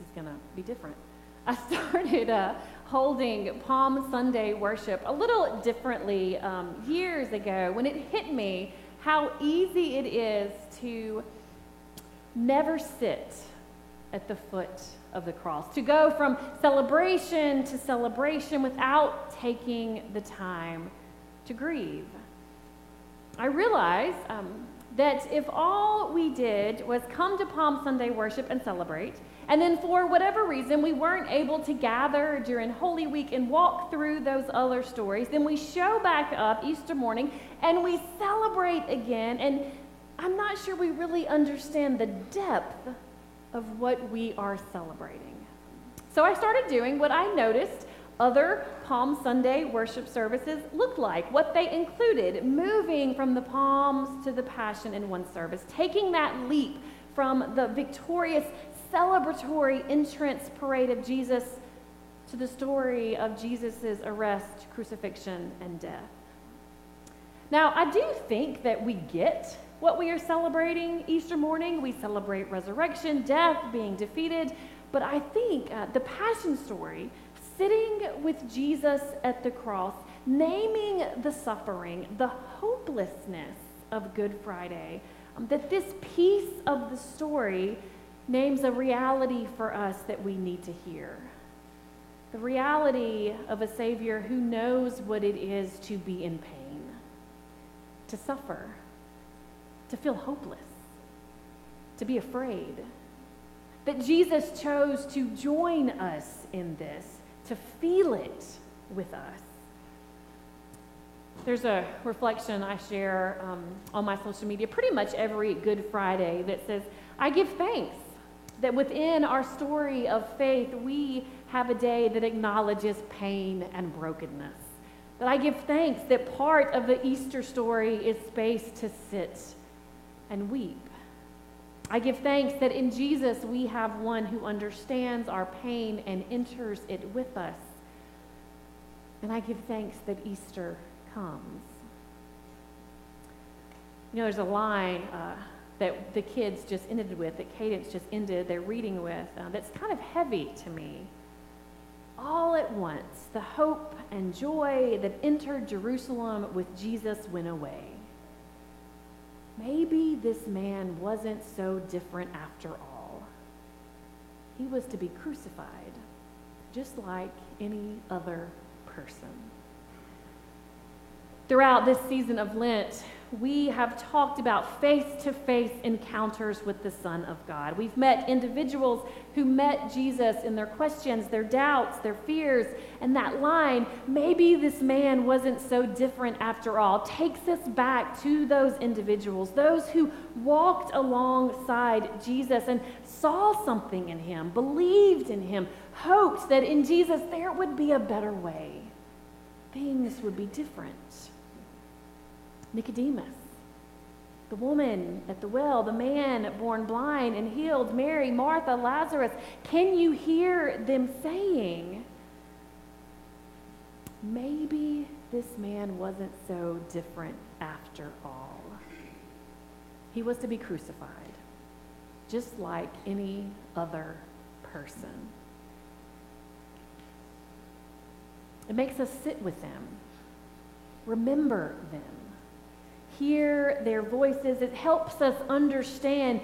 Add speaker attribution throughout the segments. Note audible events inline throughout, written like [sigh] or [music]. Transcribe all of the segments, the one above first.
Speaker 1: is going to be different. [laughs] I started uh, holding Palm Sunday worship a little differently um, years ago when it hit me how easy it is to never sit at the foot of the cross, to go from celebration to celebration without taking the time to grieve. I realize um, that if all we did was come to Palm Sunday worship and celebrate, and then for whatever reason we weren't able to gather during Holy Week and walk through those other stories, then we show back up Easter morning and we celebrate again. And I'm not sure we really understand the depth of what we are celebrating. So I started doing what I noticed other Palm Sunday worship services looked like, what they included, moving from the palms to the passion in one service, taking that leap from the victorious celebratory entrance parade of Jesus to the story of Jesus' arrest, crucifixion, and death. Now, I do think that we get what we are celebrating Easter morning. We celebrate resurrection, death being defeated. But I think uh, the Passion story, sitting with Jesus at the cross, naming the suffering, the hopelessness of Good Friday, um, that this piece of the story names a reality for us that we need to hear. The reality of a Savior who knows what it is to be in pain, to suffer, to feel hopeless, to be afraid. That Jesus chose to join us in this, to feel it with us. There's a reflection I share um, on my social media pretty much every Good Friday that says, I give thanks that within our story of faith, we have a day that acknowledges pain and brokenness. That I give thanks that part of the Easter story is space to sit and weep. I give thanks that in Jesus we have one who understands our pain and enters it with us. And I give thanks that Easter comes. You know, there's a line. Uh, that the kids just ended with, that Cadence just ended their reading with, uh, that's kind of heavy to me. All at once, the hope and joy that entered Jerusalem with Jesus went away. Maybe this man wasn't so different after all. He was to be crucified, just like any other person. Throughout this season of Lent, we have talked about face to face encounters with the Son of God. We've met individuals who met Jesus in their questions, their doubts, their fears, and that line, maybe this man wasn't so different after all, takes us back to those individuals, those who walked alongside Jesus and saw something in him, believed in him, hoped that in Jesus there would be a better way. Things would be different. Nicodemus, the woman at the well, the man born blind and healed, Mary, Martha, Lazarus. Can you hear them saying, maybe this man wasn't so different after all? He was to be crucified, just like any other person. It makes us sit with them, remember them hear their voices. It helps us understand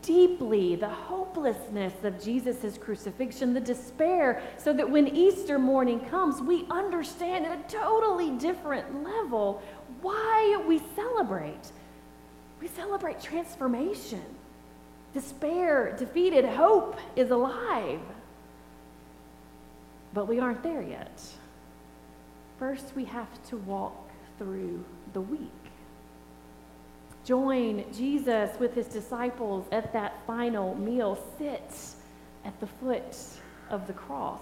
Speaker 1: deeply the hopelessness of Jesus' crucifixion, the despair, so that when Easter morning comes, we understand at a totally different level why we celebrate. We celebrate transformation. Despair defeated, hope is alive. But we aren't there yet. First, we have to walk through the week join Jesus with his disciples at that final meal, sit at the foot of the cross.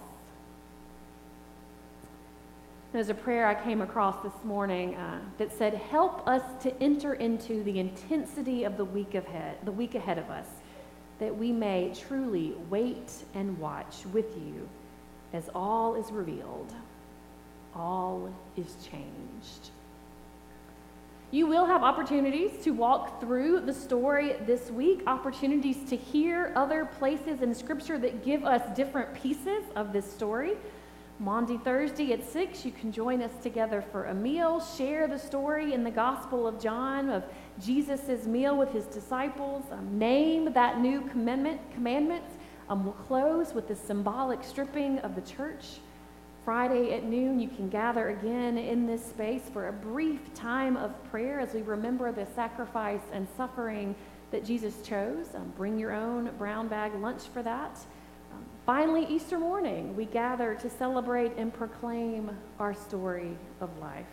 Speaker 1: There's a prayer I came across this morning uh, that said, "Help us to enter into the intensity of the week ahead, the week ahead of us, that we may truly wait and watch with you as all is revealed, all is changed." You will have opportunities to walk through the story this week, opportunities to hear other places in Scripture that give us different pieces of this story. Maundy Thursday at 6, you can join us together for a meal, share the story in the Gospel of John of Jesus' meal with his disciples, um, name that new commandment, commandments. Um, we'll close with the symbolic stripping of the church. Friday at noon, you can gather again in this space for a brief time of prayer as we remember the sacrifice and suffering that Jesus chose. Um, bring your own brown bag lunch for that. Um, finally, Easter morning, we gather to celebrate and proclaim our story of life.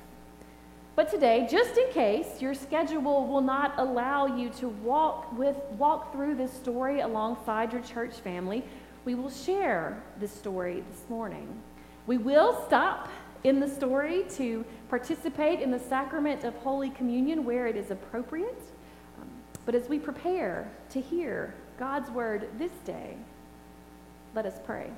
Speaker 1: But today, just in case your schedule will not allow you to walk with walk through this story alongside your church family, we will share this story this morning. We will stop in the story to participate in the sacrament of Holy Communion where it is appropriate. Um, but as we prepare to hear God's word this day, let us pray.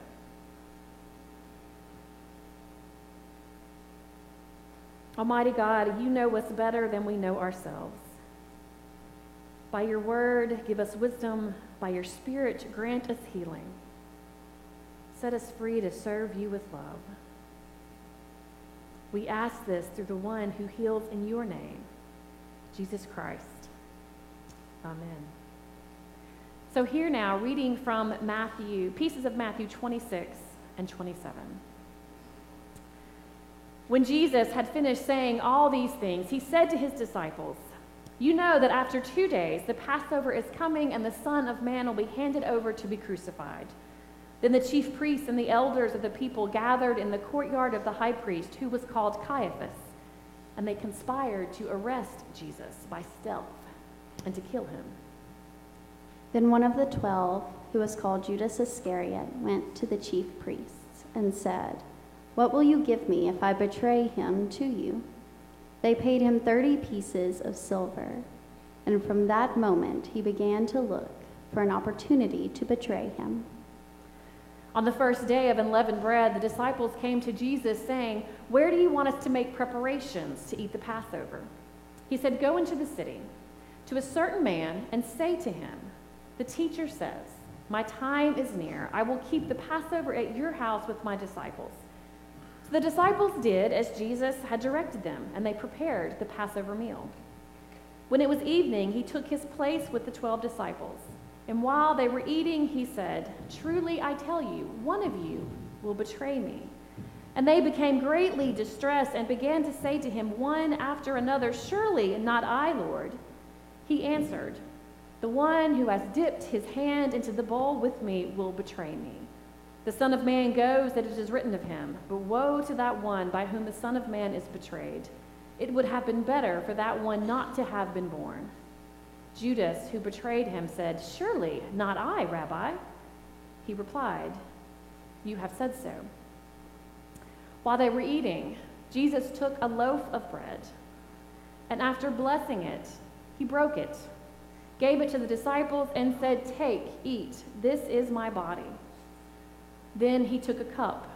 Speaker 1: Almighty God, you know us better than we know ourselves. By your word, give us wisdom. By your spirit, grant us healing. Set us free to serve you with love. We ask this through the one who heals in your name, Jesus Christ. Amen. So, here now, reading from Matthew, pieces of Matthew 26 and 27. When Jesus had finished saying all these things, he said to his disciples, You know that after two days the Passover is coming, and the Son of Man will be handed over to be crucified. Then the chief priests and the elders of the people gathered in the courtyard of the high priest, who was called Caiaphas, and they conspired to arrest Jesus by stealth and to kill him.
Speaker 2: Then one of the twelve, who was called Judas Iscariot, went to the chief priests and said, What will you give me if I betray him to you? They paid him thirty pieces of silver, and from that moment he began to look for an opportunity to betray him.
Speaker 1: On the first day of unleavened bread, the disciples came to Jesus saying, Where do you want us to make preparations to eat the Passover? He said, Go into the city to a certain man and say to him, The teacher says, My time is near. I will keep the Passover at your house with my disciples. So the disciples did as Jesus had directed them, and they prepared the Passover meal. When it was evening, he took his place with the twelve disciples. And while they were eating, he said, Truly I tell you, one of you will betray me. And they became greatly distressed and began to say to him one after another, Surely not I, Lord. He answered, The one who has dipped his hand into the bowl with me will betray me. The Son of Man goes that it is written of him, but woe to that one by whom the Son of Man is betrayed. It would have been better for that one not to have been born. Judas, who betrayed him, said, Surely not I, Rabbi. He replied, You have said so. While they were eating, Jesus took a loaf of bread, and after blessing it, he broke it, gave it to the disciples, and said, Take, eat, this is my body. Then he took a cup,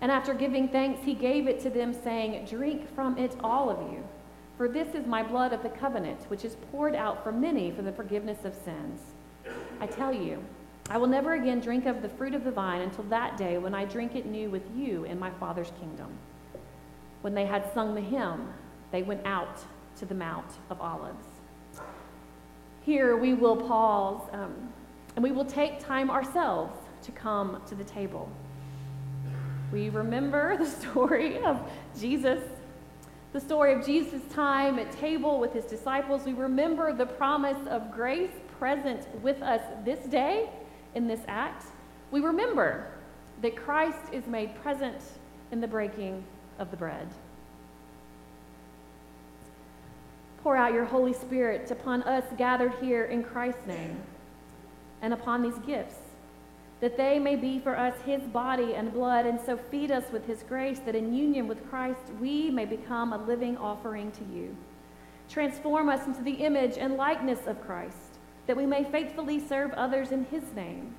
Speaker 1: and after giving thanks, he gave it to them, saying, Drink from it, all of you. For this is my blood of the covenant, which is poured out for many for the forgiveness of sins. I tell you, I will never again drink of the fruit of the vine until that day when I drink it new with you in my Father's kingdom. When they had sung the hymn, they went out to the Mount of Olives. Here we will pause um, and we will take time ourselves to come to the table. We remember [laughs] the story of Jesus the story of Jesus' time at table with his disciples, we remember the promise of grace present with us this day in this act. We remember that Christ is made present in the breaking of the bread. Pour out your Holy Spirit upon us gathered here in Christ's name and upon these gifts that they may be for us his body and blood, and so feed us with his grace, that in union with Christ we may become a living offering to you. Transform us into the image and likeness of Christ, that we may faithfully serve others in his name,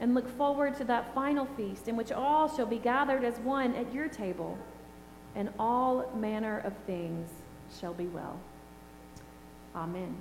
Speaker 1: and look forward to that final feast in which all shall be gathered as one at your table, and all manner of things shall be well. Amen.